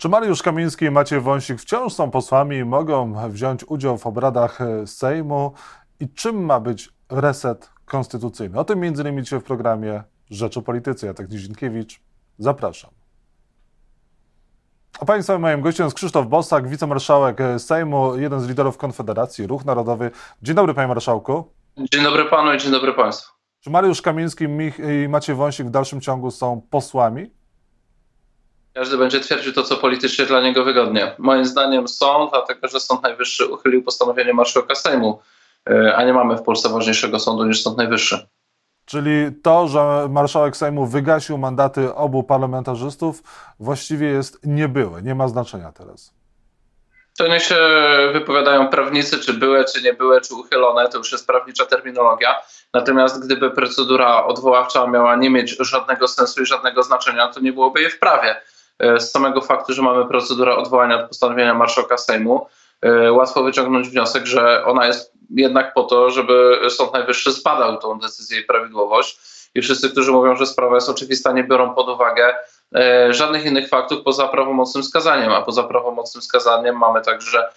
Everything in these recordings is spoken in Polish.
Czy Mariusz Kamiński i Maciej Wąsik wciąż są posłami i mogą wziąć udział w obradach Sejmu? I czym ma być reset konstytucyjny? O tym między innymi dzisiaj w programie Rzecz o Polityce. Ja tak Dzienkiewicz. Zapraszam. A Państwa moim gościem jest Krzysztof Bosak, wicemarszałek Sejmu, jeden z liderów Konfederacji, Ruch Narodowy. Dzień dobry, panie marszałku. Dzień dobry panu i dzień dobry państwu. Czy Mariusz Kamiński i Maciej Wąsik w dalszym ciągu są posłami? Każdy będzie twierdził to, co politycznie dla niego wygodnie. Moim zdaniem są, dlatego że Sąd Najwyższy uchylił postanowienie marszałka Sejmu, e, a nie mamy w Polsce ważniejszego sądu niż Sąd Najwyższy. Czyli to, że marszałek Sejmu wygasił mandaty obu parlamentarzystów, właściwie jest niebyłe, nie ma znaczenia teraz. To nie się wypowiadają prawnicy, czy były, czy nie były, czy uchylone, to już jest prawnicza terminologia. Natomiast gdyby procedura odwoławcza miała nie mieć żadnego sensu i żadnego znaczenia, to nie byłoby jej w prawie. E, z samego faktu, że mamy procedurę odwołania od postanowienia marszałka Sejmu, e, łatwo wyciągnąć wniosek, że ona jest jednak po to, żeby Sąd Najwyższy zbadał tą decyzję i prawidłowość. I wszyscy, którzy mówią, że sprawa jest oczywista, nie biorą pod uwagę e, żadnych innych faktów poza prawomocnym skazaniem. A poza prawomocnym skazaniem mamy także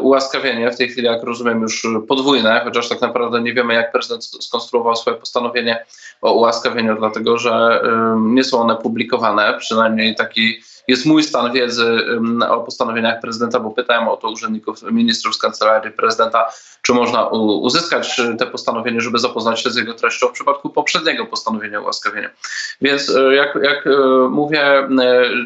ułaskawienie, w tej chwili, jak rozumiem, już podwójne, chociaż tak naprawdę nie wiemy, jak prezydent skonstruował swoje postanowienie o ułaskawieniu, dlatego że nie są one publikowane, przynajmniej taki jest mój stan wiedzy o postanowieniach prezydenta, bo pytałem o to urzędników, ministrów z kancelarii prezydenta, czy można uzyskać te postanowienie, żeby zapoznać się z jego treścią w przypadku poprzedniego postanowienia ułaskawienia. Więc e, jak, jak e, mówię, e,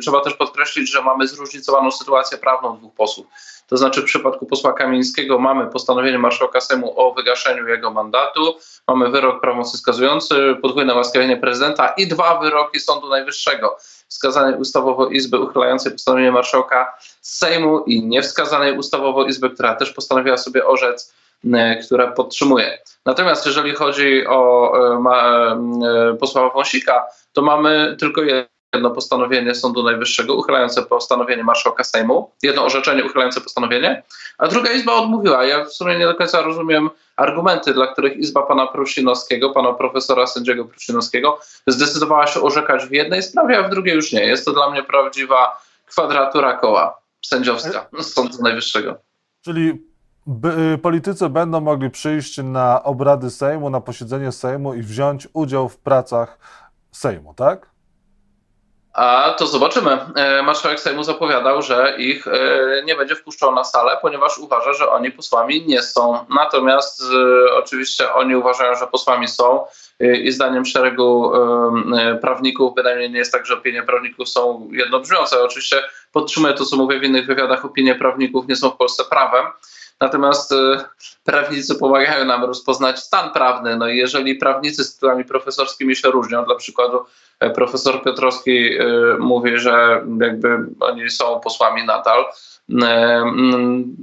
trzeba też podkreślić, że mamy zróżnicowaną sytuację prawną dwóch posłów. To znaczy w przypadku posła Kamińskiego mamy postanowienie marszałka Sejmu o wygaszeniu jego mandatu, mamy wyrok prawomocny skazujący, podwójne łaskawienie prezydenta i dwa wyroki Sądu Najwyższego. Wskazanej ustawowo Izby uchylającej postanowienie marszałka Sejmu i niewskazanej ustawowo Izby, która też postanowiła sobie orzec, które podtrzymuje. Natomiast jeżeli chodzi o e, e, posła Wąsika, to mamy tylko jedno postanowienie Sądu Najwyższego uchylające postanowienie marszałka Sejmu, jedno orzeczenie uchylające postanowienie, a druga izba odmówiła. Ja w sumie nie do końca rozumiem argumenty, dla których izba pana Prusinowskiego, pana profesora sędziego Prusinowskiego zdecydowała się orzekać w jednej sprawie, a w drugiej już nie. Jest to dla mnie prawdziwa kwadratura koła sędziowska Sądu Najwyższego. Czyli by, politycy będą mogli przyjść na obrady Sejmu, na posiedzenie Sejmu i wziąć udział w pracach Sejmu, tak? A to zobaczymy. E, marszałek Sejmu zapowiadał, że ich e, nie będzie wpuszczał na salę, ponieważ uważa, że oni posłami nie są. Natomiast e, oczywiście oni uważają, że posłami są i zdaniem szeregu prawników, bynajmniej nie jest tak, że opinie prawników są jednobrzmiące. Oczywiście podtrzymuję to, co mówię w innych wywiadach, opinie prawników nie są w Polsce prawem. Natomiast prawnicy pomagają nam rozpoznać stan prawny. No i jeżeli prawnicy z tytułami profesorskimi się różnią, dla przykładu profesor Piotrowski y, mówi, że jakby oni są posłami nadal. Y,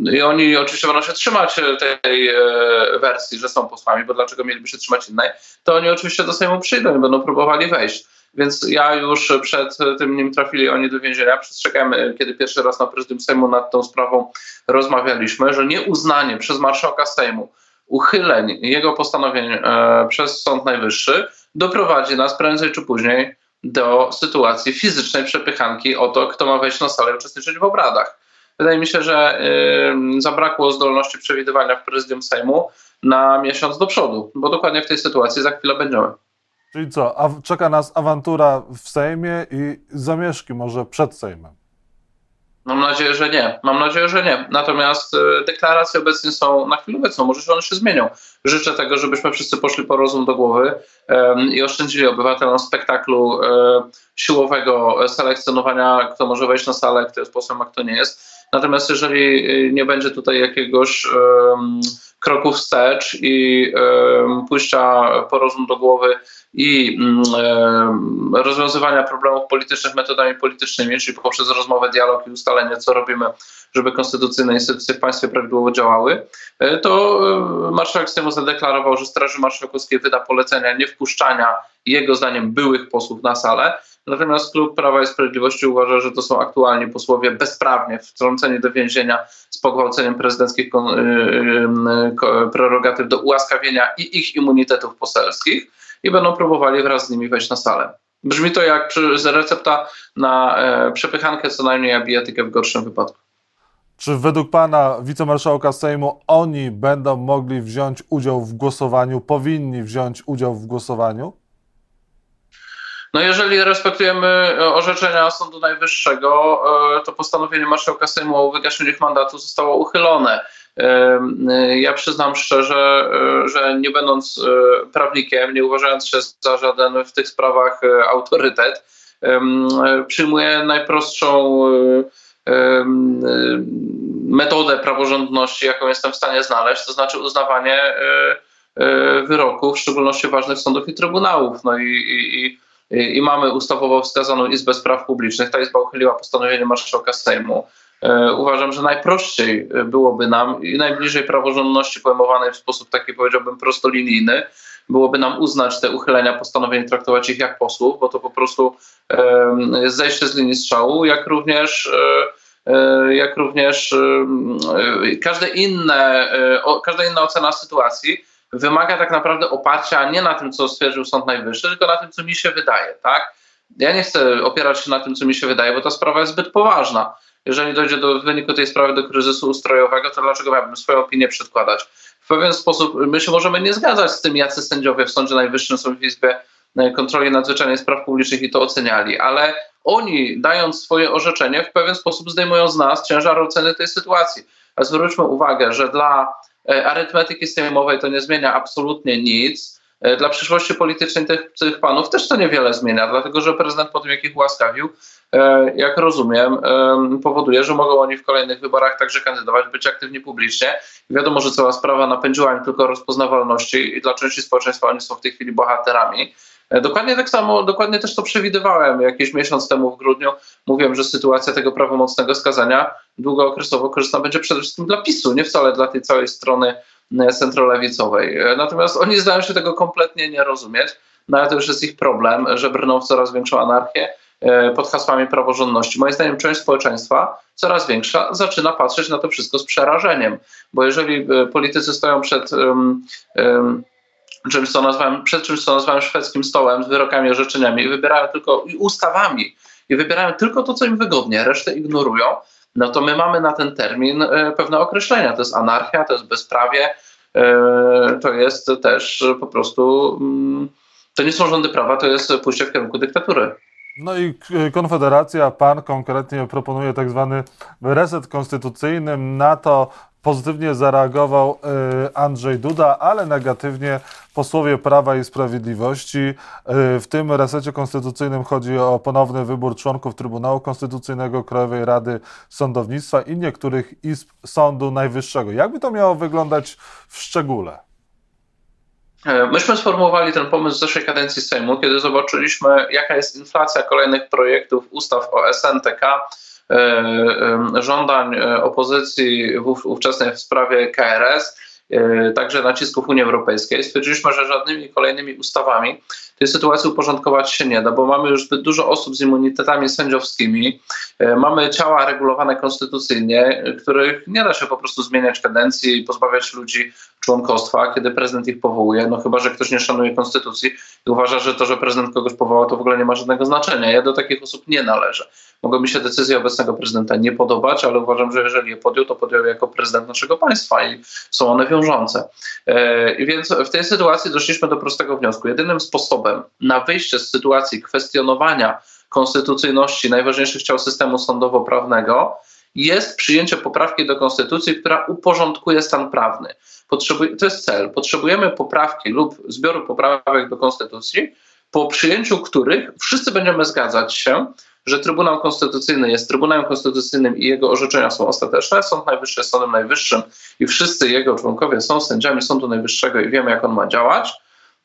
y, I oni oczywiście będą się trzymać tej wersji, że są posłami, bo dlaczego mieliby się trzymać innej? To oni oczywiście do Sejmu przyjdą i będą próbowali wejść. Więc ja już przed tym, nim trafili oni do więzienia, przestrzegałem, kiedy pierwszy raz na prezydium Sejmu nad tą sprawą rozmawialiśmy, że nieuznanie przez marszałka Sejmu uchyleń jego postanowień e, przez Sąd Najwyższy doprowadzi nas prędzej czy później do sytuacji fizycznej przepychanki o to, kto ma wejść na salę i uczestniczyć w obradach. Wydaje mi się, że yy, zabrakło zdolności przewidywania w prezydium Sejmu na miesiąc do przodu, bo dokładnie w tej sytuacji za chwilę będziemy. Czyli co, a czeka nas awantura w Sejmie i zamieszki może przed Sejmem? Mam nadzieję, że nie. Mam nadzieję, że nie. Natomiast e, deklaracje obecnie są na chwilę obecną. Może one się zmienią. Życzę tego, żebyśmy wszyscy poszli po rozum do głowy i oszczędzili obywatelom spektaklu e, siłowego selekcjonowania, kto może wejść na salę, kto jest posłem, a kto nie jest. Natomiast jeżeli e, nie będzie tutaj jakiegoś kroku wstecz i pójścia po rozum do głowy i rozwiązywania problemów politycznych metodami politycznymi, czyli poprzez rozmowę, dialog i ustalenie, co robimy, żeby konstytucyjne instytucje w państwie prawidłowo działały, e, to e, marszałek Sejmu zadeklarował, że Straży Marszałkowskiej wyda polecenia niewpuszczania jego zdaniem byłych posłów na salę, Natomiast klub Prawa i Sprawiedliwości uważa, że to są aktualni posłowie bezprawnie wtrąceni do więzienia z pogwałceniem prezydenckich prerogatyw do ułaskawienia i ich immunitetów poselskich i będą próbowali wraz z nimi wejść na salę. Brzmi to jak recepta na e, przepychankę, co najmniej a bijatykę w gorszym wypadku. Czy według pana wicemarszałka Sejmu oni będą mogli wziąć udział w głosowaniu, powinni wziąć udział w głosowaniu? No jeżeli respektujemy orzeczenia Sądu Najwyższego, e, to postanowienie marszałka Sejmu o wygaszeniu ich mandatu zostało uchylone. E, ja przyznam szczerze, e, że nie będąc prawnikiem, nie uważając się za żaden w tych sprawach autorytet, przyjmuję najprostszą metodę praworządności, jaką jestem w stanie znaleźć, to znaczy uznawanie wyroków, w szczególności ważnych sądów i trybunałów. No i, i i mamy ustawowo wskazaną Izbę Spraw Publicznych. Ta Izba uchyliła postanowienie marszałka Sejmu. E, uważam, że najprościej byłoby nam i najbliżej praworządności pojmowanej w sposób taki powiedziałbym prostolinijny, byłoby nam uznać te uchylenia postanowień, traktować ich jak posłów, bo to po prostu jest zejście z linii strzału, jak również e, e, jak również każde inne, każda inna ocena sytuacji wymaga tak naprawdę oparcia nie na tym, co stwierdził Sąd Najwyższy, tylko na tym, co mi się wydaje, tak? Ja nie chcę opierać się na tym, co mi się wydaje, bo ta sprawa jest zbyt poważna. Jeżeli dojdzie do w wyniku tej sprawy do kryzysu ustrojowego, to dlaczego miałbym swoją opinię przedkładać? W pewien sposób my się możemy nie zgadzać z tym, jacy sędziowie w Sądzie Najwyższym są w Izbie e, Kontroli Nadzwyczajnej Spraw Publicznych i to oceniali, ale oni, dając swoje orzeczenie, w pewien sposób zdejmują z nas ciężar oceny tej sytuacji. A zwróćmy uwagę, że dla E, arytmetyki sejmowej to nie zmienia absolutnie nic. E, dla przyszłości politycznej tych, tych panów też to niewiele zmienia, dlatego że prezydent po tym, jak ich ułaskawił, e, jak rozumiem, powoduje, że mogą oni w kolejnych wyborach także kandydować, być aktywni publicznie. wiadomo, że cała sprawa napędziła im tylko rozpoznawalności i dla części społeczeństwa oni są w tej chwili bohaterami. Dokładnie tak samo, dokładnie też to przewidywałem jakiś miesiąc temu w grudniu. Mówiłem, że sytuacja tego prawomocnego skazania długookresowo korzystna będzie przede wszystkim dla PiSu, nie wcale dla tej całej strony e, centrolewicowej. E, natomiast oni zdają się tego kompletnie nie rozumieć. No ale to już jest ich problem, że brną w coraz większą anarchię pod hasłami praworządności. Moim zdaniem część społeczeństwa, coraz większa, zaczyna patrzeć na to wszystko z przerażeniem, bo jeżeli politycy stoją przed um, um, czymś, co nazwałem, przed czymś, co nazwałem szwedzkim stołem z wyrokami, orzeczeniami i wybierają tylko i ustawami i wybierają tylko to, co im wygodnie, resztę ignorują, no to my mamy na ten termin e, pewne określenia. To jest anarchia, to jest bezprawie, e, to jest też po prostu, mm, to nie są rządy prawa, to jest pójście w kierunku dyktatury. No i Konfederacja, pan konkretnie proponuje tak zwany reset konstytucyjny. Na to pozytywnie zareagował y, Andrzej Duda, ale negatywnie posłowie Prawa i Sprawiedliwości. Y, w tym resecie konstytucyjnym chodzi o ponowny wybór członków Trybunału Konstytucyjnego, Krajowej Rady Sądownictwa i niektórych izb Sądu Najwyższego. Jakby to miało wyglądać w szczególe? E, myśmy sformułowali ten pomysł w zeszłej kadencji Sejmu, kiedy zobaczyliśmy, jaka jest inflacja kolejnych projektów ustaw o SNTK, żądań e, opozycji ówczesnej w sprawie KRS, także nacisków Unii Europejskiej. Stwierdziliśmy, że żadnymi kolejnymi ustawami tej sytuacji uporządkować się nie da, bo mamy już zbyt dużo osób z immunitetami sędziowskimi, mamy ciała regulowane konstytucyjnie, których nie da się po prostu zmieniać kadencji i pozbawiać ludzi członkostwa, kiedy prezydent ich powołuje, no chyba, że ktoś nie szanuje konstytucji i uważa, że to, że prezydent kogoś powoła, to w ogóle nie ma żadnego znaczenia. Ja do takich osób nie należę. Mogą mi się decyzje obecnego prezydenta nie podobać, ale uważam, że jeżeli je podjął, to podjął jako prezydent naszego państwa i są one wiążące. E, I więc w tej sytuacji doszliśmy do prostego wniosku. Jedynym sposobem na wyjście z sytuacji kwestionowania konstytucyjności najważniejszych ciał systemu sądowo-prawnego jest przyjęcie poprawki do konstytucji, która uporządkuje stan prawny. Potrzebuj, to jest cel. Potrzebujemy poprawki lub zbioru poprawek do konstytucji, po przyjęciu których wszyscy będziemy zgadzać się, że Trybunał Konstytucyjny jest Trybunałem Konstytucyjnym i jego orzeczenia są ostateczne, Sąd Najwyższy jest Sądem Najwyższym i wszyscy jego członkowie są sędziami Sądu Najwyższego i wiemy, jak on ma działać.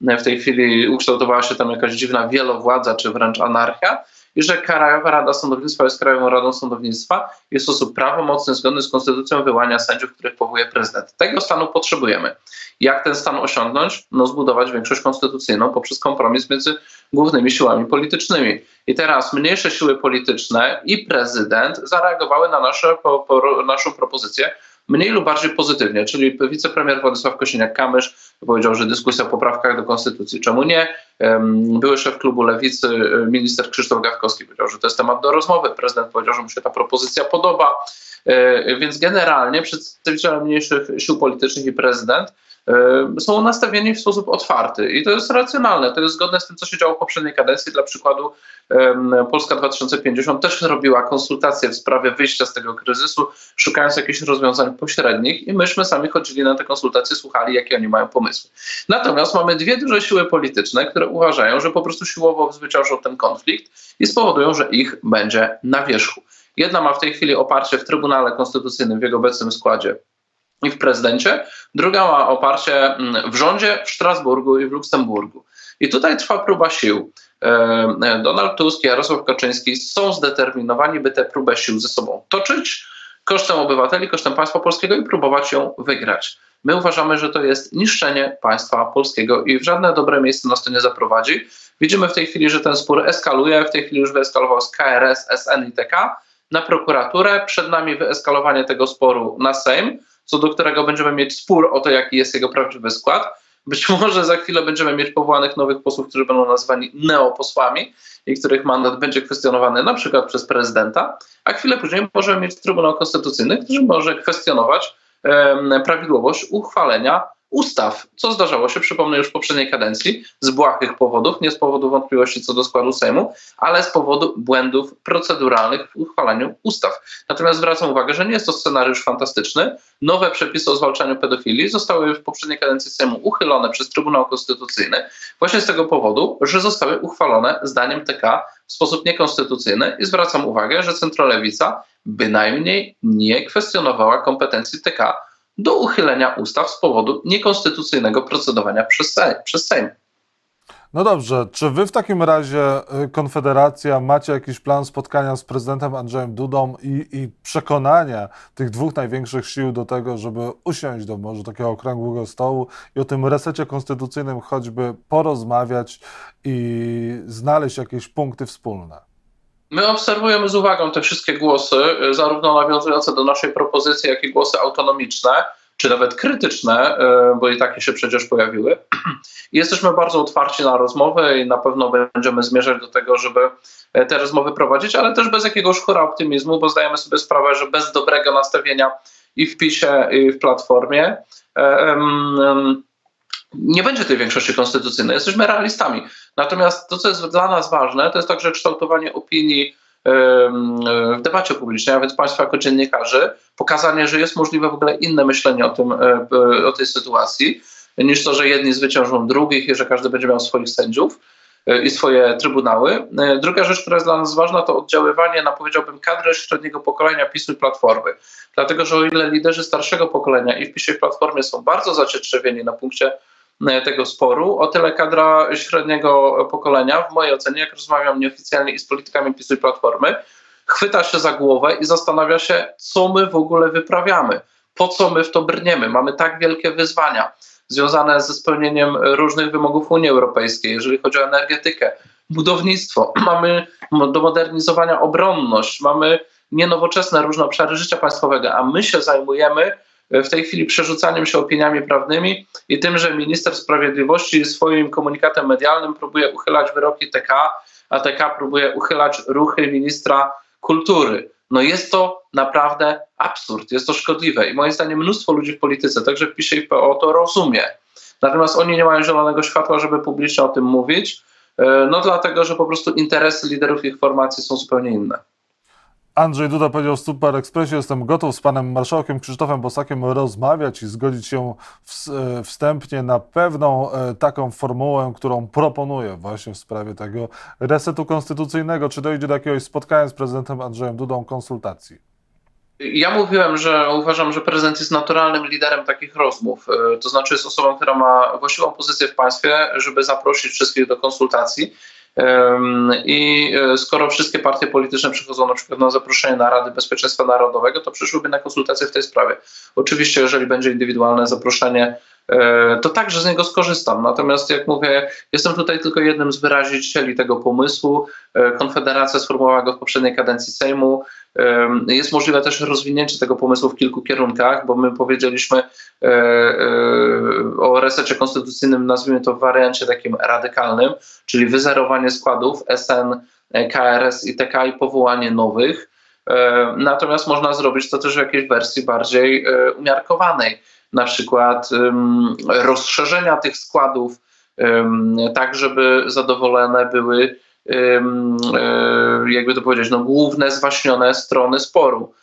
W tej chwili ukształtowała się tam jakaś dziwna wielowładza, czy wręcz anarchia i że Krajowa Rada Sądownictwa jest Krajową Radą Sądownictwa i w sposób prawomocny, zgodny z konstytucją wyłania sędziów, których powołuje prezydent. Tego stanu potrzebujemy. Jak ten stan osiągnąć? No zbudować większość konstytucyjną poprzez kompromis między głównymi siłami politycznymi. I teraz mniejsze siły polityczne i prezydent zareagowały na nasze, po, po, naszą propozycję mniej lub bardziej pozytywnie, czyli wicepremier Władysław Kosiniak-Kamysz powiedział, że dyskusja o poprawkach do konstytucji, czemu nie? były szef klubu Lewicy, minister Krzysztof Gawkowski powiedział, że to jest temat do rozmowy. Prezydent powiedział, że mu się ta propozycja podoba. Więc generalnie przedstawiciele mniejszych sił politycznych i prezydent są nastawieni w sposób otwarty i to jest racjonalne, to jest zgodne z tym, co się działo w poprzedniej kadencji. Dla przykładu Polska 2050 też robiła konsultacje w sprawie wyjścia z tego kryzysu, szukając jakichś rozwiązań pośrednich i myśmy sami chodzili na te konsultacje, słuchali, jakie oni mają pomysły. Natomiast mamy dwie duże siły polityczne, które uważają, że po prostu siłowo zwyciężą ten konflikt i spowodują, że ich będzie na wierzchu. Jedna ma w tej chwili oparcie w Trybunale Konstytucyjnym w jego obecnym składzie i w prezydencie, druga ma oparcie mm, w rządzie, w Strasburgu i w Luksemburgu. I tutaj trwa próba sił. E, e, Donald Tusk i Jarosław Kaczyński są zdeterminowani, by tę próbę sił ze sobą toczyć kosztem obywateli, kosztem państwa polskiego i próbować ją wygrać. My uważamy, że to jest niszczenie państwa polskiego i w żadne dobre miejsce nas to nie zaprowadzi. Widzimy w tej chwili, że ten spór eskaluje. W tej chwili już wyeskalował z KRS, SN i TK na prokuraturę. Przed nami wyeskalowanie tego sporu na Sejm co do którego będziemy mieć spór o to, jaki jest jego prawdziwy skład. Być może za chwilę będziemy mieć powołanych nowych posłów, którzy będą nazwani neoposłami i których mandat będzie kwestionowany na przykład przez prezydenta, a chwilę później możemy mieć Trybunał Konstytucyjny, który może kwestionować prawidłowość uchwalenia ustaw, co zdarzało się, przypomnę już w poprzedniej kadencji, z błahych powodów, nie z powodu wątpliwości co do składu Sejmu, ale z powodu błędów proceduralnych w uchwalaniu ustaw. Natomiast zwracam uwagę, że nie jest to scenariusz fantastyczny. Nowe przepisy o zwalczaniu pedofilii zostały w poprzedniej kadencji Sejmu uchylone przez Trybunał Konstytucyjny właśnie z tego powodu, że zostały uchwalone zdaniem TK w sposób niekonstytucyjny i zwracam uwagę, że centrolewica bynajmniej nie kwestionowała kompetencji TK do uchylenia ustaw z powodu niekonstytucyjnego procedowania przez Sejm. Przez Sejm. No dobrze, czy wy w takim razie, y, Konfederacja, macie jakiś plan spotkania z prezydentem Andrzejem Dudą i, i, przekonania tych dwóch największych sił do tego, żeby usiąść do może takiego okrągłego stołu i o tym resecie konstytucyjnym choćby porozmawiać i znaleźć jakieś punkty wspólne? My obserwujemy z uwagą te wszystkie głosy, y, zarówno nawiązujące do naszej propozycji, jak i głosy autonomiczne, czy nawet krytyczne, y, bo i takie się przecież pojawiły. Jesteśmy bardzo otwarci na rozmowy i na pewno będziemy zmierzać do tego, żeby y, te rozmowy prowadzić, ale też bez jakiegoś chóra optymizmu, bo zdajemy sobie sprawę, że bez dobrego nastawienia i w PiSie, i w Platformie nie będzie tej większości konstytucyjnej. Jesteśmy realistami. Natomiast to, co jest dla nas ważne, to jest także kształtowanie opinii w debacie publicznej, a więc Państwa jako dziennikarzy, pokazanie, że jest możliwe w ogóle inne myślenie o, tym, e, o tej sytuacji, niż to, że jedni zwyciężą drugich i że każdy będzie miał swoich sędziów e, i swoje trybunały. E, druga rzecz, która jest dla nas ważna, to oddziaływanie na, powiedziałbym, kadrę średniego pokolenia PiSu i Platformy. Dlatego, że o ile liderzy starszego pokolenia i w PiSie i Platformie są bardzo zacietrzewieni na punkcie E, tego sporu. O tyle kadra średniego pokolenia, w mojej ocenie, jak rozmawiam nieoficjalnie i z politykami PiSu i Platformy, chwyta się za głowę i zastanawia się, co my w ogóle wyprawiamy, po co my w to brniemy. Mamy tak wielkie wyzwania związane ze spełnieniem różnych wymogów Unii Europejskiej, jeżeli chodzi o energetykę, budownictwo, mamy do modernizowania obronność, mamy nienowoczesne różne obszary życia państwowego, a my się zajmujemy w tej chwili przerzucaniem się opiniami prawnymi i tym, że minister sprawiedliwości swoim komunikatem medialnym próbuje uchylać wyroki TK, a TK próbuje uchylać ruchy ministra kultury. No jest to naprawdę absurd, jest to szkodliwe i moim zdaniem mnóstwo ludzi w polityce, także w PiSie i PO to rozumie. Natomiast oni nie mają zielonego światła, żeby publicznie o tym mówić, e, no dlatego, że po prostu interesy liderów ich formacji są zupełnie inne. Andrzej Duda powiedział w Super Expressie, jestem gotów z panem marszałkiem Krzysztofem Bosakiem rozmawiać i zgodzić się e, wstępnie na pewną e, taką formułę, którą proponuję właśnie w sprawie tego resetu konstytucyjnego. Czy dojdzie do jakiegoś spotkania z prezydentem Andrzejem Dudą, konsultacji? Ja mówiłem, że uważam, że prezydent jest naturalnym liderem takich rozmów. E, to znaczy jest osobą, która ma właściwą pozycję w państwie, żeby zaprosić wszystkich do konsultacji. I e, skoro wszystkie partie polityczne przychodzą na przykład na zaproszenie na Rady Bezpieczeństwa Narodowego, to przyszłyby na konsultacje w tej sprawie. Oczywiście, jeżeli będzie indywidualne zaproszenie to także z niego skorzystam. Natomiast, jak mówię, jestem tutaj tylko jednym z wyrazicieli tego pomysłu. E, Konfederacja sformułowała go w poprzedniej kadencji Sejmu. Jest możliwe też rozwinięcie tego pomysłu w kilku kierunkach, bo my powiedzieliśmy o resecie konstytucyjnym, nazwijmy to w wariancie takim radykalnym, czyli wyzerowanie składów SN, KRS i TK i powołanie nowych. Natomiast można zrobić to też w jakiejś wersji bardziej umiarkowanej na przykład rozszerzenia tych składów, tak żeby zadowolone były, e, jakby to powiedzieć, no, główne zwaśnione strony sporu.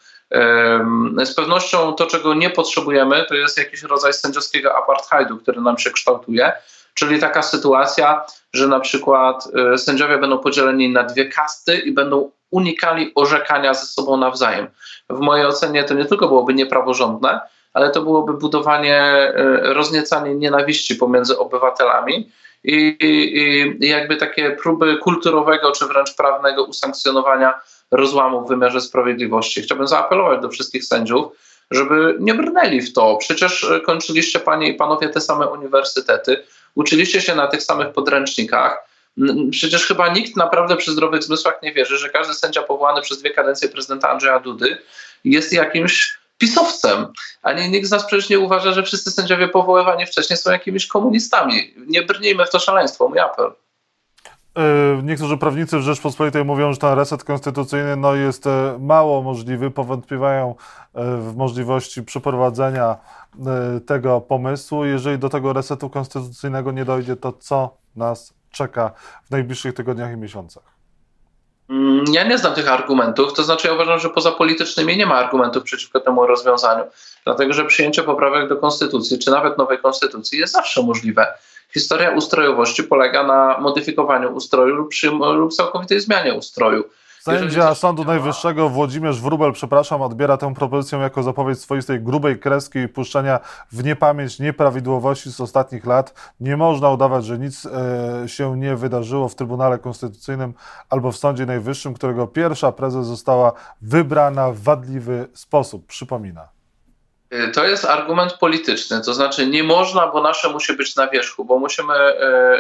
Z pewnością to, czego nie potrzebujemy, to jest jakiś rodzaj sędziowskiego apartheidu, który nam się kształtuje, czyli taka sytuacja, że na przykład e, sędziowie będą podzieleni na dwie kasty i będą unikali orzekania ze sobą nawzajem. W mojej ocenie to nie tylko byłoby niepraworządne, ale to byłoby budowanie, e, rozniecanie nienawiści pomiędzy obywatelami i, i, i jakby takie próby kulturowego czy wręcz prawnego usankcjonowania rozłamu w wymiarze sprawiedliwości. Chciałbym zaapelować do wszystkich sędziów, żeby nie brnęli w to. Przecież e, kończyliście panie i panowie te same uniwersytety, uczyliście się na tych samych podręcznikach. Przecież chyba nikt naprawdę przy zdrowych zmysłach nie wierzy, że każdy sędzia powołany przez dwie kadencje prezydenta Andrzeja Dudy jest jakimś pisowcem. Ani nikt z nas przecież nie uważa, że wszyscy sędziowie powoływani wcześniej są jakimiś komunistami. Nie brnijmy w to szaleństwo, mój apel. E, niektórzy prawnicy w Rzeczpospolitej mówią, że ten reset konstytucyjny no, jest e, mało możliwy, powątpiewają e, w możliwości przeprowadzenia tego pomysłu. Jeżeli do tego resetu konstytucyjnego nie dojdzie, to co nas czeka w najbliższych tygodniach i miesiącach? Mm, ja nie znam tych argumentów, to znaczy ja uważam, że poza politycznymi nie ma argumentów przeciwko temu rozwiązaniu, dlatego że przyjęcie poprawek do konstytucji, czy nawet nowej konstytucji jest zawsze możliwe. Historia ustrojowości polega na modyfikowaniu ustroju lub, lub całkowitej zmianie ustroju. Sędzia Sądu Najwyższego Włodzimierz Wróbel, przepraszam, odbiera tę propozycję jako zapowiedź swoistej grubej kreski i puszczenia w niepamięć nieprawidłowości z ostatnich lat. Nie można udawać, że nic e, się nie wydarzyło w Trybunale Konstytucyjnym albo w Sądzie Najwyższym, którego pierwsza prezes została wybrana w wadliwy sposób. Przypomina. Y, to jest argument polityczny, to znaczy nie można, bo nasze musi być na wierzchu, bo musimy,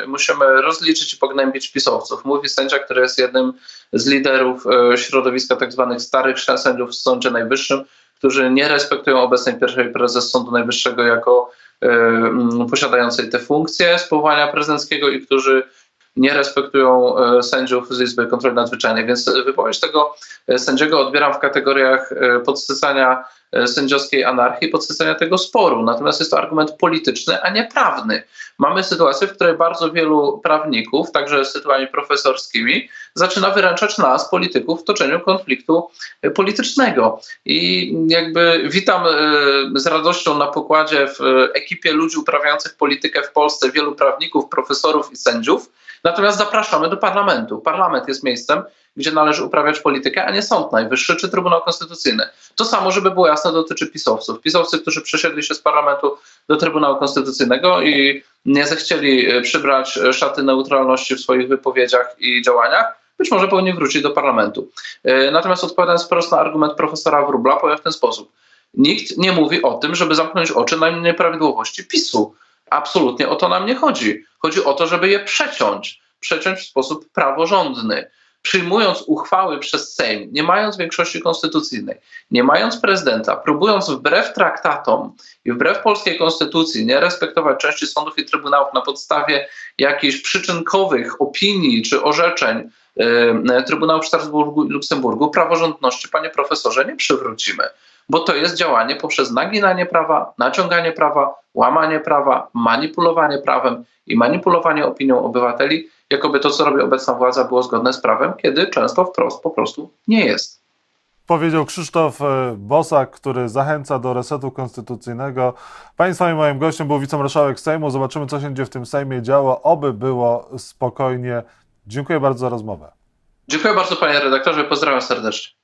y, musimy rozliczyć i pognębić pisowców. Mówi sędzia, który jest jednym z liderów y, środowiska tak zwanych starych sędziów w Sądzie Najwyższym, którzy nie respektują obecnej pierwszej prezes Sądu Najwyższego jako posiadającej te funkcje z powołania prezydenckiego i którzy nie respektują sędziów z Izby Kontroli Nadzwyczajnej. Więc wypowiedź tego sędziego odbieram w kategoriach podsycania E, sędziowskiej anarchii, podsycania tego sporu. Natomiast jest to argument polityczny, a nie prawny. Mamy sytuację, w której bardzo wielu prawników, także z tytułami profesorskimi, zaczyna wyręczać nas, polityków, w toczeniu konfliktu e, politycznego. I jakby witam e, z radością na pokładzie w ekipie ludzi uprawiających politykę w Polsce wielu prawników, profesorów i sędziów. Natomiast zapraszamy do parlamentu. Parlament jest miejscem, gdzie należy uprawiać politykę, a nie Sąd Najwyższy czy Trybunał Konstytucyjny. To samo, żeby było jasne, dotyczy pisowców. Pisowcy, którzy przesiedli się z parlamentu do Trybunału Konstytucyjnego i nie zechcieli e, przybrać e, szaty neutralności w swoich wypowiedziach i działaniach, być może powinni wrócić do parlamentu. E, natomiast odpowiadając wprost na argument profesora Wróbla, powiem w ten sposób. Nikt nie mówi o tym, żeby zamknąć oczy na nieprawidłowości PiSu. Absolutnie o to nam nie chodzi. Chodzi o to, żeby je przeciąć. Przeciąć w sposób praworządny przyjmując uchwały przez Sejm, nie mając większości konstytucyjnej, nie mając prezydenta, próbując wbrew traktatom i wbrew polskiej konstytucji nie respektować części sądów i trybunałów na podstawie jakichś przyczynkowych opinii czy orzeczeń yy, Trybunału w Strasburgu i Luksemburgu, praworządności, panie profesorze, nie przywrócimy. Bo to jest działanie poprzez naginanie prawa, naciąganie prawa, łamanie prawa, manipulowanie prawem i manipulowanie opinią obywateli, jakoby to, co robi obecna władza, było zgodne z prawem, kiedy często wprost po prostu nie jest. Powiedział Krzysztof e, Bosak, który zachęca do resetu konstytucyjnego. Państwa i moim gościem był wicemarszałek Sejmu. Zobaczymy, co się dzieje w tym Sejmie działo. Oby było spokojnie. Dziękuję bardzo za rozmowę. Dziękuję bardzo, panie redaktorze. Pozdrawiam serdecznie.